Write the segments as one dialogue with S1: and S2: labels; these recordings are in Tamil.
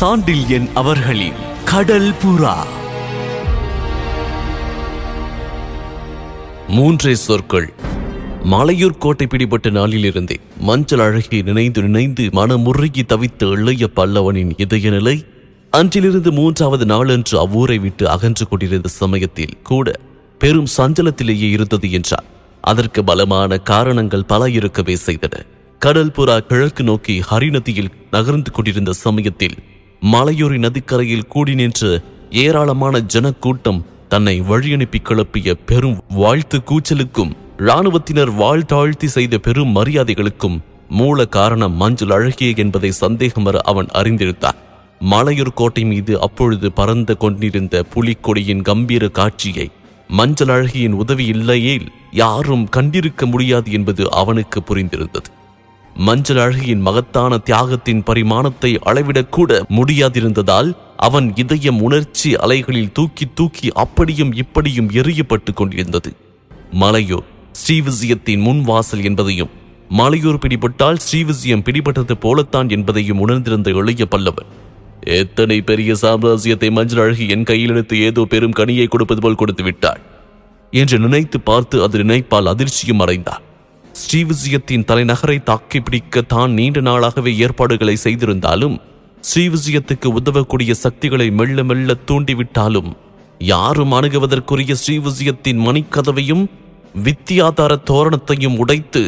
S1: சாண்டில்யன் அவர்களின் கடல் புறா.
S2: மூன்றே சொற்கள். மலையூர் கோட்டை பிடிபட்ட நாளிலிருந்தே மஞ்சள் அழகி நினைந்து நினைந்து மனமுருகி தவித்த இளைய பல்லவனின் இதய நிலை அன்றிலிருந்து மூன்றாவது நாளன்று அவ்வூரை விட்டு அகன்று கொண்டிருந்த சமயத்தில் கூட பெரும் சஞ்சலத்திலேயே இருந்தது என்றார் அதற்கு பலமான காரணங்கள் பல இருக்கவே செய்தன. கடல் புறா கிழக்கு நோக்கி ஹரிநதியில் நகர்ந்து கொண்டிருந்த சமயத்தில் மலையூரின் நதிக்கரையில் கூடி நின்று ஏராளமான ஜனக்கூட்டம் தன்னை வழியனுப்பி கிளப்பிய பெரும் வாழ்த்து கூச்சலுக்கும் இராணுவத்தினர் வாழ்த்தாழ்த்தி செய்த பெரும் மரியாதைகளுக்கும் மூல காரணம் மஞ்சள் அழகிய என்பதை சந்தேகமற அவன் அறிந்திருந்தான். மலையூர் கோட்டை மீது அப்பொழுது பறந்து கொண்டிருந்த புலிக்கொடியின் கம்பீர காட்சியை மஞ்சள் அழகியின் உதவி இல்லையேல் யாரும் கண்டிருக்க முடியாது என்பது அவனுக்கு புரிந்திருந்தது. மஞ்சள் அழகியின் மகத்தான தியாகத்தின் பரிமாணத்தை அளவிடக்கூட முடியாதிருந்ததால் அவன் இதயம் உணர்ச்சி அலைகளில் தூக்கி தூக்கி அப்படியும் இப்படியும் எரியப்பட்டு கொண்டிருந்தது. மலையோர் ஸ்ரீவிஜயத்தின் முன் வாசல் என்பதையும் மலையூர் பிடிபட்டால் ஸ்ரீவிஜயம் பிடிபட்டது போலத்தான் என்பதையும் உணர்ந்திருந்த இளைய பல்லவன். எத்தனை பெரிய சாம்ராஜ்யத்தை மஞ்சள் அழகி என் கையில் எடுத்து ஏதோ பெரும் கனியை கொடுப்பது போல் கொடுத்து விட்டாள். என்று நினைத்து பார்த்து அது நினைப்பால் அதிர்ச்சியும் அடைந்தான். ஸ்ரீவிஜயத்தின் தலைநகரை தாக்கி பிடிக்க தான் நீண்ட நாளாகவே ஏற்பாடுகளை செய்திருந்தாலும் ஸ்ரீவிஜயத்துக்கு உதவக்கூடிய சக்திகளை மெல்ல மெல்ல தூண்டிவிட்டாலும் யாரும் அணுகுவதற்குரிய ஸ்ரீவிஜயத்தின் மணிக்கதவையும் வித்தியாதார தோரணத்தையும் உடைத்து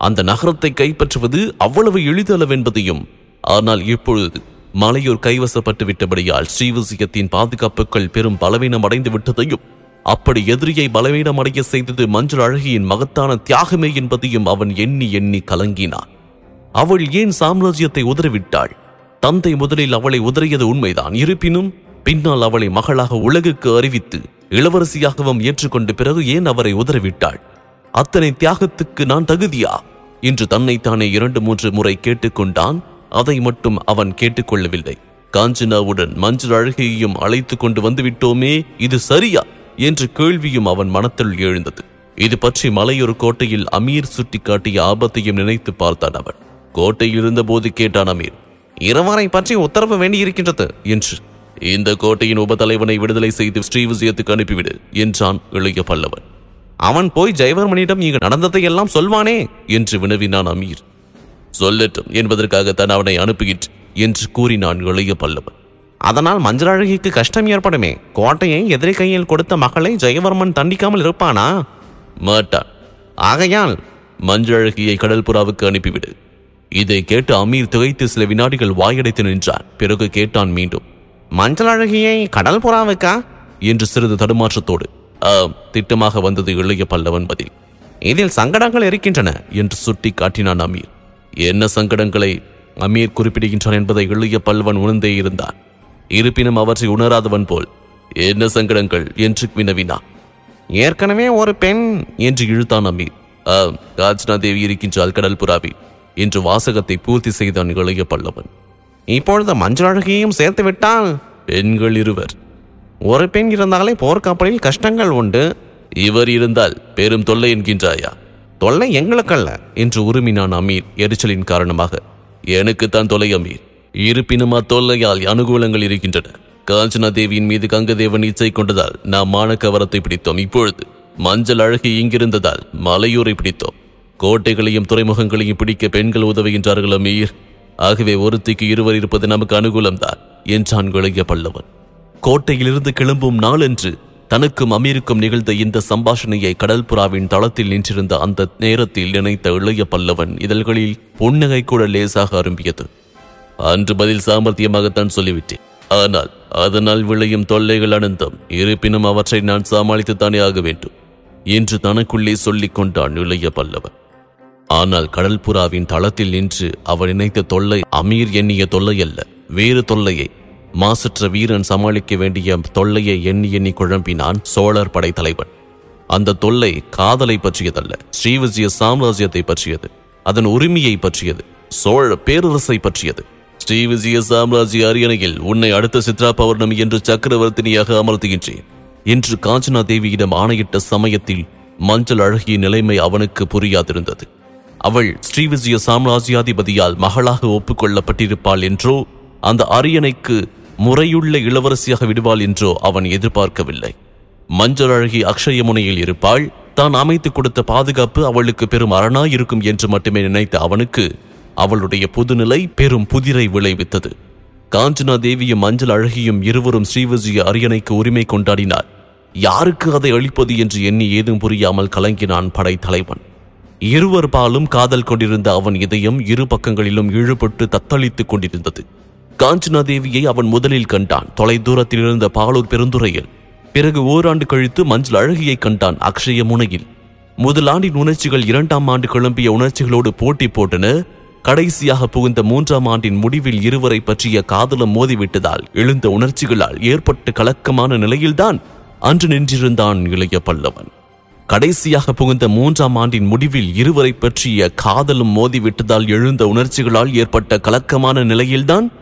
S2: அந்த நகரத்தை கைப்பற்றுவது அவ்வளவு எளிதளவென்பதையும் ஆனால் இப்பொழுது மலையூர் கைவசப்பட்டு விட்டபடியால் ஸ்ரீவிஜயத்தின் பாதுகாப்புகள் பெரும் பலவீனம் அடைந்து விட்டதையும் அப்படி எதிரியை பலவீனமடைய செய்தது மஞ்சள் அழகியின் மகத்தான தியாகமே என்பதையும் அவன் எண்ணி எண்ணி கலங்கினான். அவள் ஏன் சாம்ராஜ்யத்தை உதறிவிட்டாள்? தந்தை முதலில் அவளை உதறியது உண்மைதான். இருப்பினும் பின்னால் அவளை மகளாக உலகுக்கு அறிவித்து இளவரசியாகவும் ஏற்றுக்கொண்ட பிறகு ஏன் அவரை உதறிவிட்டாள்? அத்தனை தியாகத்துக்கு நான் தகுதியா? என்று தன்னைத்தானே இரண்டு மூன்று முறை கேட்டுக்கொண்டான். அதை மட்டும் அவன் கேட்டுக்கொள்ளவில்லை. காஞ்சனாவுடன் மஞ்சள் அழகியையும் அழைத்து கொண்டு வந்துவிட்டோமே இது சரியா? என்ற கேள்வியும் அவன் மனத்தில் எழுந்தது. இது பற்றி மலையொரு கோட்டையில் அமீர் சுட்டிக்காட்டிய ஆபத்தையும் நினைத்து பார்த்தான் அவன். கோட்டையில் இருந்தபோது கேட்டான் அமீர் இருவரை பற்றி உத்தரவு வேண்டியிருக்கின்றது என்று. இந்த கோட்டையின் உபதலைவனை விடுதலை செய்து ஸ்ரீவிஜயத்துக்கு அனுப்பிவிடு என்றான் இளைய பல்லவன். அவன் போய் ஜெயவர்மனிடம் இங்கு நடந்ததை எல்லாம் சொல்வானே என்று வினவினான் அமீர். சொல்லட்டும் என்பதற்காகத்தான் அவனை அனுப்புகின்றேன் என்று கூறினான் இளைய பல்லவன். அதனால் மஞ்சளழகிக்கு கஷ்டம் ஏற்படுமே. கோட்டையை எதிரி கையில் கொடுத்த மகளை ஜெயவர்மன் தண்டிக்காமல் இருப்பானா? மாட்டான் ஆகையால் மஞ்சளழகியை கடல்புறாவுக்கு கடல் புறாவுக்கு அனுப்பிவிடு. இதை கேட்டு அமீர் திகைத்து சில வினாடிகள் வாயடைத்து நின்றான். பிறகு கேட்டான் மீண்டும் மஞ்சளழகியை கடல் புறாவுக்கா என்று சிறிது தடுமாற்றத்தோடு திட்டமாக வந்தது இளைய பல்லவன் பதில். இதில் சங்கடங்கள் இருக்கின்றன என்று சுட்டி காட்டினான் அமீர். என்ன சங்கடங்களை? அமீர் குறிப்பிடுகின்றான் என்பதை இளைய பல்லவன் உணர்ந்தே இருந்தான். இருப்பினும் அவற்றை உணராதவன் போல். என்ன சங்கடங்கள்? என்று வினவினான் ஏற்கனவே ஒரு பெண் என்று இழுத்தான் அமீர். ஆம் காஞ்சனா தேவி இருக்கின்றாள் கடல் புறாவி என்று வாசகத்தை பூர்த்தி செய்தான் இளைய பல்லவன். இப்பொழுது மஞ்சள் அழகியையும் சேர்த்து விட்டால்? பெண்கள் இருவர். ஒரு பெண் இருந்தாலே போர்க்கப்பலில் கஷ்டங்கள் உண்டு. இவர் இருந்தால் பெரும் தொல்லை என்கின்றாயா? தொல்லை எங்களுக்கல்ல என்று உருமினான் அமீர் எரிச்சலின் காரணமாக. எனக்குத்தான் தொல்லை அமீர். இருப்பினும் அத்தொல்லையால் அனுகூலங்கள் இருக்கின்றன. காஞ்சனா தேவியின் மீது கங்கதேவன் இச்சை கொண்டதால் நாம் மானக்கவரத்தை பிடித்தோம். இப்பொழுது மஞ்சள் அழகு இங்கிருந்ததால் மலையூரை பிடித்தோம். கோட்டைகளையும் துறைமுகங்களையும் பிடிக்க பெண்கள் உதவுகின்றார்கள் அமீர்? ஆகவே ஒருத்திக்கு இருவர் இருப்பது நமக்கு அனுகூலம்தான் என்றான் இளைய பல்லவன். கோட்டையிலிருந்து கிளம்பும் நாளன்று தனக்கும் அமீருக்கும் நிகழ்ந்த இந்த சம்பாஷணையை கடல்புறாவின் தளத்தில் நின்றிருந்த அந்த நேரத்தில் நினைத்த இளைய பல்லவன் இதழ்களில் புன்னகை கூட லேசாக அரும்பியது. அன்று பதில் சாமர்த்தியமாகத்தான் சொல்லிவிட்டேன். ஆனால் அதனால் விளையும் தொல்லைகள் அனந்தம். இருப்பினும் அவற்றை நான் சமாளித்துத்தானே ஆக வேண்டும். என்று தனக்குள்ளே சொல்லிக் கொண்டான் இளைய பல்லவன். ஆனால் கடல்புறாவின் தளத்தில் நின்று அவன் நினைத்த தொல்லை அமீர் எண்ணிய தொல்லை அல்ல வேறு தொல்லையை. மாசற்ற வீரன் சமாளிக்க வேண்டிய தொல்லையை எண்ணி எண்ணி குழம்பினான் சோழர் படை தலைவன் அந்த தொல்லை காதலை பற்றியதல்ல ஸ்ரீவிஜய சாம்ராஜ்யத்தை பற்றியது அதன் உரிமையை பற்றியது சோழ பேரரசை பற்றியது. ஸ்ரீவிஜய சாம்ராஜ்ய அரியணையில் உன்னை அடுத்த சித்ரா பௌர்ணமி என்று சக்கரவர்த்தினியாக அமர்த்துகின்றேன். என்று காஞ்சனா தேவியிடம் ஆணையிட்ட சமயத்தில் மஞ்சள் அழகிய நிலைமை அவனுக்கு புரியாதிருந்தது. அவள் ஸ்ரீவிஜய சாம்ராஜ்யாதிபதியால் மகளாக ஒப்புக்கொள்ளப்பட்டிருப்பாள் என்றோ அந்த அரியணைக்கு முறையுள்ள இளவரசியாக விடுவாள் என்றோ அவன் எதிர்பார்க்கவில்லை. மஞ்சள் அழகி அக்ஷய முனையில் இருப்பாள். தான் அமைத்துக் கொடுத்த பாதுகாப்பு அவளுக்கு பெரும் அரணாயிருக்கும் என்று மட்டுமே நினைத்த அவனுக்கு அவளுடைய புதுநிலை பெரும் புதிரை விளைவித்தது. காஞ்சனா தேவியும் மஞ்சள் அழகியும் இருவரும் ஸ்ரீவிஜய அரியணைக்கு உரிமை கொண்டாடினார். யாருக்கு அதை அளிப்பது என்று எண்ணி ஏதும் புரியாமல் கலங்கினான் படைத்தலைவன். இருவர் பாலும் காதல் கொண்டிருந்த அவன் இதயம் இரு பக்கங்களிலும் இழுபட்டு தத்தளித்துக் கொண்டிருந்தது. காஞ்சனா தேவியை அவன் முதலில் கண்டான். தொலை தூரத்தில் இருந்த பாலூர் பெருந்துறையில். பிறகு ஓராண்டு கழித்து மஞ்சள் அழகியை கண்டான் அக்ஷய முனையில். முதலாண்டின் உணர்ச்சிகள் இரண்டாம் ஆண்டு கிளம்பிய உணர்ச்சிகளோடு போட்டி போட்டன. கடைசியாக புகுந்த மூன்றாம் ஆண்டின் முடிவில் இருவரை பற்றிய காதலம் மோதிவிட்டதால் எழுந்த உணர்ச்சிகளால் ஏற்பட்ட கலக்கமான நிலையில்தான் அன்று நின்றிருந்தான் இளைய பல்லவன். கடைசியாக புகுந்த மூன்றாம் ஆண்டின் முடிவில் இருவரை பற்றிய காதலும் மோதிவிட்டதால் எழுந்த உணர்ச்சிகளால் ஏற்பட்ட கலக்கமான நிலையில்தான்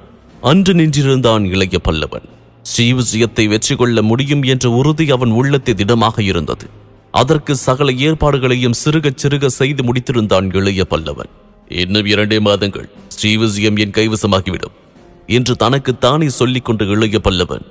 S2: அன்று நின்றிருந்தான் இளைய பல்லவன். ஸ்ரீவிஜயத்தை வெற்றி கொள்ள முடியும் என்ற உறுதி அவன் உள்ளத்தை திடமாக இருந்தது. அதற்கு சகல ஏற்பாடுகளையும் சிறுகச் சிறுக செய்து முடித்திருந்தான் இளைய பல்லவன். இன்னும் இரண்டே மாதங்கள் ஸ்ரீவிஜயம் என் கைவசமாகிவிடும் என்று தனக்கு தானே சொல்லிக் கொண்ட இளைய பல்லவன்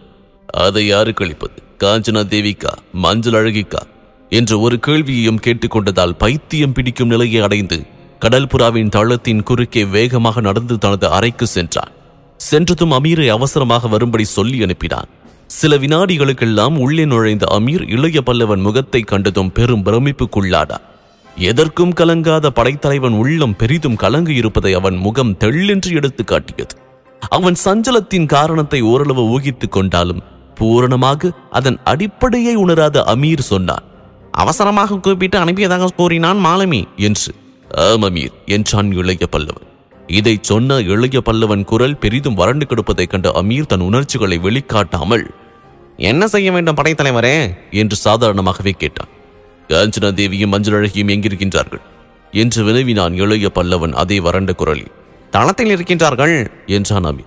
S2: அதை யாரு கழிப்பது? காஞ்சனா தேவிக்கா? மஞ்சள் அழகிக்கா? என்ற ஒரு கேள்வியையும் கேட்டுக்கொண்டதால் பைத்தியம் பிடிக்கும் நிலையை அடைந்து கடல்புறாவின் தளத்தின் குறுக்கே வேகமாக நடந்து தனது அறைக்கு சென்றான். சென்றதும் அமீரை அவசரமாக வரும்படி சொல்லி அனுப்பினான். சில வினாடிகளுக்கெல்லாம் உள்ளே நுழைந்த அமீர் இளைய பல்லவன் முகத்தை கண்டதும் பெரும் பிரமிப்புக்குள்ளானான். எதற்கும் கலங்காத படைத்தலைவன் உள்ளம் பெரிதும் கலங்கு இருப்பதை அவன் முகம் தெள்ளென்று எடுத்து காட்டியது. அவன் சஞ்சலத்தின் காரணத்தை ஓரளவு ஊகித்துக் கொண்டாலும் பூரணமாக அதன் அடிப்படையை உணராத அமீர் சொன்னான் அவசரமாக கூப்பிட்டு அனுப்பியதாக கூறினான் மாலுமி என்று. ஆம் அமீர் என்றான் இளைய பல்லவன். இதைச் சொன்ன இளைய பல்லவன் குரல் பெரிதும் வறண்டு கிடப்பதைக் கண்ட அமீர் தன் உணர்ச்சிகளை வெளிக்காட்டாமல் என்ன செய்ய வேண்டும் படைத்தலைவரே? என்று சாதாரணமாகவே கேட்டான். காஞ்சனா தேவியும் மஞ்சள் அழகியும் எங்கிருக்கின்றார்கள்? என்று வினவினான் இளைய பல்லவன் அதே வறண்ட குரலில். தளத்தில் இருக்கின்றார்கள் என்றான் அமி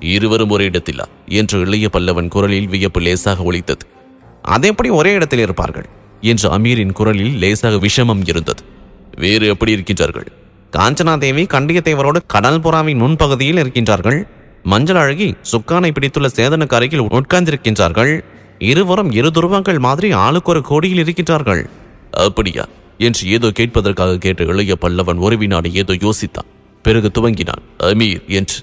S2: இருவரும் ஒரே இடத்திலா? என்று இளைய பல்லவன் குரலில் வியப்பு லேசாக ஒழித்தது அதை எப்படி ஒரே இடத்தில் இருப்பார்கள்? என்று அமீரின் குரலில் லேசாக விஷமம் இருந்தது. வேறு எப்படி இருக்கின்றார்கள்? காஞ்சனா தேவி கண்டியத்தேவரோடு கடல் புறாவின் முன்பகுதியில் இருக்கின்றார்கள். மஞ்சள் அழகி சுக்கானை பிடித்துள்ள சேதனுக்கு அருகில் உட்கார்ந்திருக்கின்றார்கள். இருவரும் இரு துருவங்கள் மாதிரி ஆளுக்கு ஒரு கோடியில் இருக்கின்றார்கள். அப்படியா? என்று ஏதோ கேட்பதற்காக கேட்ட இளைய பல்லவன் ஒரு வினாடி ஏதோ யோசித்தான். பிறகு துவங்கினான் அமீர் என்று.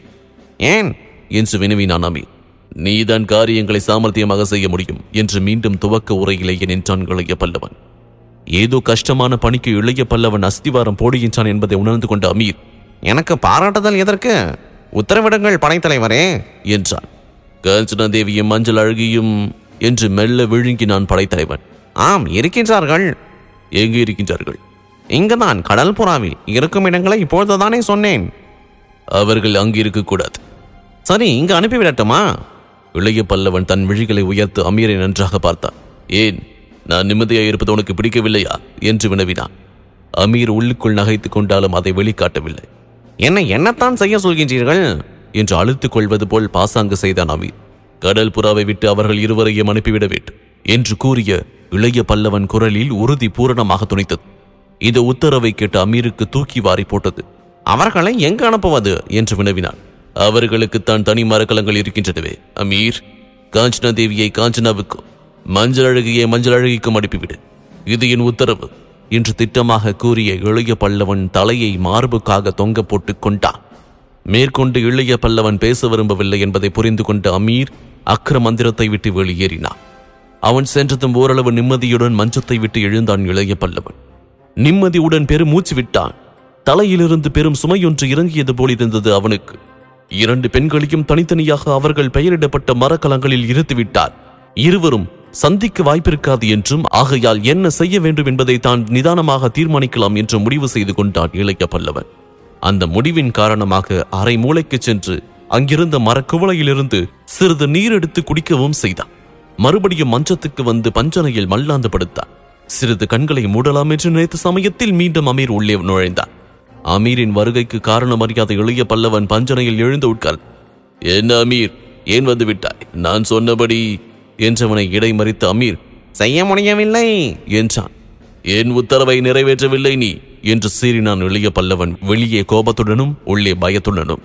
S2: ஏன்? என்று வினவினான் அமீர். நீதான் காரியங்களை சாமர்த்தியமாக செய்ய முடியும் என்று மீண்டும் துவக்க உரையிலேயே நின்றான் இளைய பல்லவன். ஏதோ கஷ்டமான பணிக்கு இளைய பல்லவன் அஸ்திவாரம் போடுகின்றான் என்பதை உணர்ந்து கொண்ட அமீர் எனக்கு பாராட்டுதல் எதற்கு? உத்தரவிடுங்கள் படைத்தலைவரே என்றான். காஞ்சனா தேவியும் மஞ்சள் அழகியும் என்று மெல்ல விழுங்கினான் படைத்தலைவன் ஆம் இருக்கின்றார்கள். எங்கு இருக்கின்றார்கள் இங்குதான் கடல் புறாவில் இருக்கும் இடங்களை இப்பொழுதுதானே சொன்னேன். அவர்கள் அங்கு இருக்கக்கூடாது சரி இங்கு அனுப்பிவிடட்டுமா? இளைய பல்லவன் தன் விழிகளை உயர்த்து அமீரை நன்றாக பார்த்தான். ஏன் நான் நிம்மதியாக இருப்பது உனக்கு பிடிக்கவில்லையா? என்று வினவினான். அமீர் உள்ளுக்குள் நகைத்துக் கொண்டாலும் அதை வெளிக்காட்டவில்லை. என்னை என்னத்தான் செய்ய சொல்கின்றீர்கள்? என்று அழுத்துக் கொள்வது போல் பாசாங்கு செய்தான் அமீர். கடல் புறாவை விட்டு அவர்கள் இருவரையும் அனுப்பிவிட வேண்டும். என்று கூறிய இளைய பல்லவன் குரலில் உறுதி பூரணமாக துணைத்தது. இந்த உத்தரவை கேட்டு அமீருக்கு தூக்கி வாரி போட்டது. அவர்களை எங்கு அனுப்புவது? என்று வினவினான். அவர்களுக்கு தான் தனி மரக்கலங்கள் இருக்கின்றனவே. அமீர் காஞ்சனா தேவியை காஞ்சனாவுக்கும் மஞ்சள் அழகியை மஞ்சள் அழகிக்கும் அனுப்பிவிடு. இது என் உத்தரவு என்று திட்டமாக கூறிய இளைய பல்லவன் தலையை மார்புக்காக தொங்க போட்டுக் கொண்டான். மேற்கொண்டு இளைய பல்லவன் பேச விரும்பவில்லை என்பதை புரிந்து கொண்ட அமீர் அக்ர மந்திரத்தை விட்டு வெளியேறினான். அவன் சென்றதும் ஓரளவு நிம்மதியுடன் மஞ்சத்தை விட்டு எழுந்தான் இளைய பல்லவன். நிம்மதியுடன் பெருமூச்சு விட்டான். தலையிலிருந்து பெரும் சுமையொன்று இறங்கியது போல் இருந்தது அவனுக்கு. இரண்டு பெண்களையும் தனித்தனியாக அவர்கள் பெயரிடப்பட்ட மரக்கலங்களில் இருத்துவிட்டார் இருவரும் சந்திக்க வாய்ப்பிருக்காது என்றும் ஆகையால் என்ன செய்ய வேண்டும் என்பதை தான் நிதானமாக தீர்மானிக்கலாம் என்று முடிவு செய்து கொண்டான் இளைய பல்லவன். அந்த முடிவின் காரணமாக அரை மூளைக்கு சென்று அங்கிருந்த மரக்குவளையிலிருந்து சிறிது நீர் எடுத்து குடிக்கவும் செய்தான். மறுபடியும் மஞ்சத்துக்கு வந்து பஞ்சனையில் மல்லாந்து படுத்தான் சிறிது கண்களை மூடலாம் என்று நினைத்த சமயத்தில் மீண்டும் அமீர் உள்ளே நுழைந்தான் அமீரின் வருகைக்கு காரணம் அறியாத இளைய பல்லவன் பஞ்சனையில் எழுந்து உட்கார் என்ன அமீர்? ஏன் வந்து விட்டாய்? நான் சொன்னபடி என்றவனை இடைமறித்த அமீர் செய்ய முடியவில்லை என்றான். என் உத்தரவை நிறைவேற்றவில்லை நீ என்று சீறினான் இளைய பல்லவன். வெளியே கோபத்துடனும் உள்ளே பயத்துடனும்.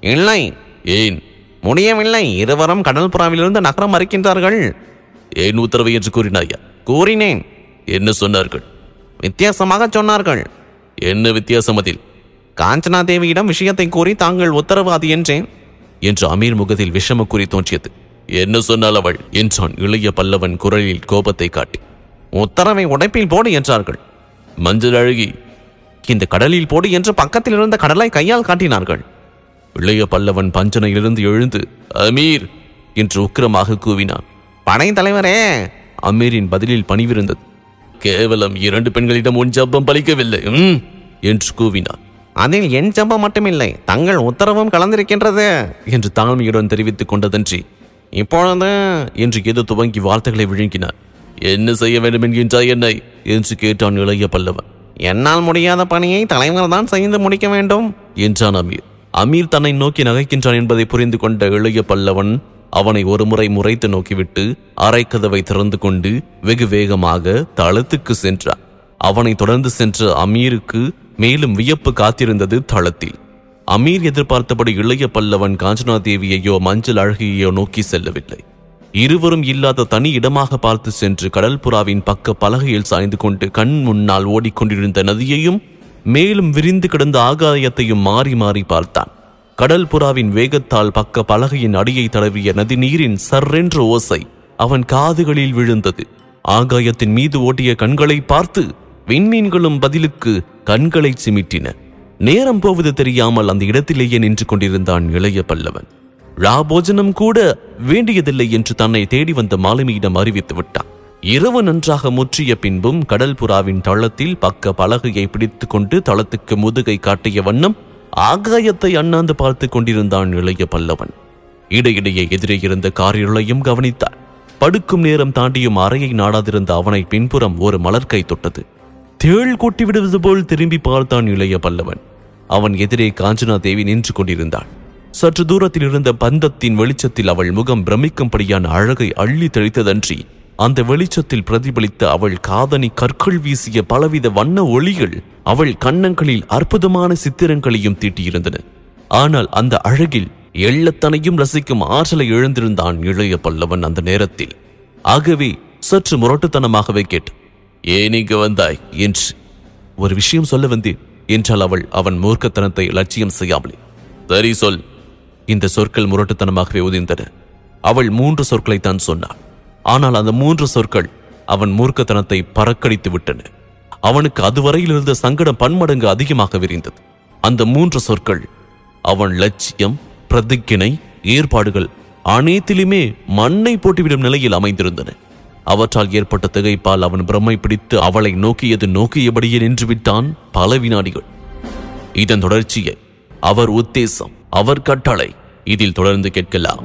S2: இல்லை. ஏன்? முடியவில்லை. இருவரும் கடல் புறாவிலிருந்து நகரம் மறுக்கின்றார்கள் ஏன் உத்தரவு என்று கூறினாயா. கூறினேன். என்ன சொன்னார்கள்? வித்தியாசமாக சொன்னார்கள். என்ன வித்தியாசம் அதில் காஞ்சனா தேவியிடம் விஷயத்தை கூறி தாங்கள் உத்தரவாதி என்றேன். என்று அமீர் முகத்தில் விஷம குறி தோன்றியது. என்ன சொன்னாள் அவள்? என்றான் இளைய பல்லவன் குரலில் கோபத்தை காட்டி. உத்தரவை உடைப்பில் போடு என்றார்கள். மஞ்சள் அழகி. இந்த கடலில் போடு என்று பக்கத்தில் இருந்த கடலை கையால் காட்டினார்கள். இளைய பல்லவன் பஞ்சனையிலிருந்து எழுந்து அமீர்! என்று உக்கிரமாக கூவினான். படை தலைவரே! அமீரின் பதிலில் பணிவிருந்தது. கேவலம் இரண்டு பெண்களிடம் உன் ஜப்பம் பலிக்கவில்லை. என்று கூவினார் அதில் என் ஜப்பம் மட்டுமில்லை தங்கள் உத்தரவும் கலந்திருக்கின்றது. என்று தாழ்மையுடன் தெரிவித்துக் கொண்டதன்றி இப்பொழுது என்று ஏதோ துவங்கி வார்த்தைகளை விழுங்கினார் என்ன செய்ய வேண்டும் என்கின்றாய் என்னை? என்று கேட்டான் இளைய பல்லவன். என்னால் முடியாத பணியை தலைவர் தான் செய்து முடிக்க வேண்டும். என்றான் அமீர். அமீர் தன்னை நோக்கி நகைக்கின்றான் என்பதை புரிந்து கொண்ட இளைய பல்லவன் அவனை ஒருமுறை முறைத்து நோக்கிவிட்டு அரைக்கதவை திறந்து கொண்டு வெகு வேகமாக தளத்துக்கு சென்றான். அவனை தொடர்ந்து சென்ற அமீருக்கு மேலும் வியப்பு காத்திருந்தது தளத்தில். அமீர் எதிர்பார்த்தபடி இளைய பல்லவன் காஞ்சனா தேவியையோ மஞ்சள் அழகியையோ நோக்கி செல்லவில்லை. இருவரும் இல்லாத தனி இடமாக பார்த்து சென்று கடல் புறாவின் பக்க பலகையில் சாய்ந்து கொண்டு கண் முன்னால் ஓடிக்கொண்டிருந்த நதியையும் மேலும் விரிந்து கிடந்த ஆகாயத்தையும் மாறி மாறி பார்த்தான். கடல் புறாவின் வேகத்தால் பக்க பலகையின் அடியை தடவிய நதி நீரின் சர்ரென்ற ஓசை அவன் காதுகளில் விழுந்தது. ஆகாயத்தின் மீது ஓட்டிய கண்களை பார்த்து விண்மீன்களும் பதிலுக்கு கண்களை சிமிட்டின. நேரம் போவது தெரியாமல் அந்த இடத்திலேயே நின்று கொண்டிருந்தான் இளைய பல்லவன். ராபோஜனம் கூட வேண்டியதில்லை என்று தன்னை தேடி வந்த மாலுமியிடம் அறிவித்து விட்டான். இரவு நன்றாக முற்றிய பின்பும் கடல் புறாவின் தளத்தில் பக்க பலகையை பிடித்துக் கொண்டு தளத்துக்கு முதுகை காட்டிய வண்ணம் ஆகாயத்தை அண்ணாந்து பார்த்து கொண்டிருந்தான் இளைய பல்லவன். இடையிடையே எதிரே இருந்த காரிருளையும் கவனித்தான் படுக்கும் நேரம் தாண்டியும் அறையை நாடாதிருந்த அவனை பின்புறம் ஒரு மலர்கை தொட்டது. தேள் கொட்டி விடுவது போல் திரும்பி பார்த்தான் இளைய பல்லவன். அவன் எதிரே காஞ்சனா தேவி நின்று கொண்டிருந்தாள். சற்று தூரத்தில் இருந்த பந்தத்தின் வெளிச்சத்தில் அவள் முகம் பிரமிக்கும்படியான அழகை அள்ளி தெளித்ததன்றி அந்த வெளிச்சத்தில் பிரதிபலித்த அவள் காதணி கற்கள் வீசிய பலவித வண்ண ஒளிகள் அவள் கன்னங்களில் அற்புதமான சித்திரங்களையும் தீட்டியிருந்தன. ஆனால் அந்த அழகில் எள்ளத்தனையும் ரசிக்கும் ஆற்றலை எழுந்திருந்தான் இளைய பல்லவன் அந்த நேரத்தில். ஆகவே சற்று முரட்டுத்தனமாகவே கேட்டு ஏன் இங்கு வந்தாய்? என்று. ஒரு விஷயம் சொல்ல வந்தேன் என்றால் அவள். அவன் மூர்க்கத்தனத்தை லட்சியம் செய்யாமலே. சரி சொல். இந்த சொற்கள் முரட்டுத்தனமாகவே உதிர்ந்தன. அவள் மூன்று சொற்களை தான் சொன்னாள். ஆனால் அந்த மூன்று சொற்கள் அவன் மூர்க்கத்தனத்தை பறக்கடித்து விட்டன. அவனுக்கு அதுவரையில் இருந்த சங்கடம் பன்மடங்கு அதிகமாக விரிந்தது. அந்த மூன்று சொற்கள் அவன் லட்சியம் பிரதிக்கிணை ஏற்பாடுகள் அனைத்திலுமே மண்ணை போட்டுவிடும் நிலையில் அமைந்திருந்தன. அவற்றால் ஏற்பட்ட திகைப்பால் அவன் பிரம்மை பிடித்து அவளை நோக்கியது நோக்கியபடியே நின்று விட்டான் பல வினாடிகள். இதன் தொடர்ச்சியை அவர் உத்தேசம் அவர் கட்டளை இதில் தொடர்ந்து கேட்கலாம்.